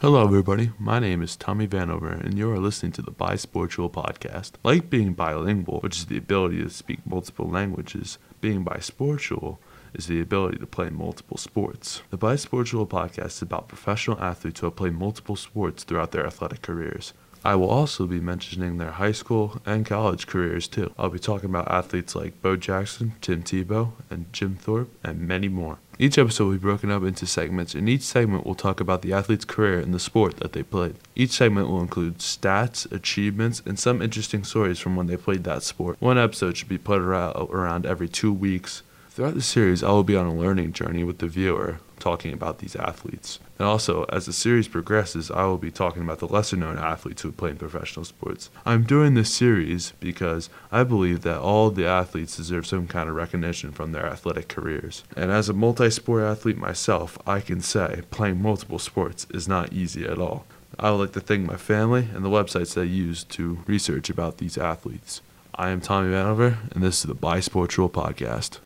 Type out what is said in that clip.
Hello, everybody. My name is Tommy Vanover, and you are listening to the Bisportual podcast. Like being bilingual, which is the ability to speak multiple languages, being bisportual is the ability to play multiple sports. The Bisportual podcast is about professional athletes who have played multiple sports throughout their athletic careers. I will also be mentioning their high school and college careers too. I'll be talking about athletes like Bo Jackson, Tim Tebow, and Jim Thorpe, and many more. Each episode will be broken up into segments, and each segment will talk about the athlete's career and the sport that they played. Each segment will include stats, achievements, and some interesting stories from when they played that sport. One episode should be put out around every two weeks. Throughout the series, I will be on a learning journey with the viewer, talking about these athletes. And also, as the series progresses, I will be talking about the lesser known athletes who play in professional sports. I'm doing this series because I believe that all the athletes deserve some kind of recognition from their athletic careers. And as a multi sport athlete myself, I can say playing multiple sports is not easy at all. I would like to thank my family and the websites that I used to research about these athletes. I am Tommy Vanover, and this is the Bisportual Podcast.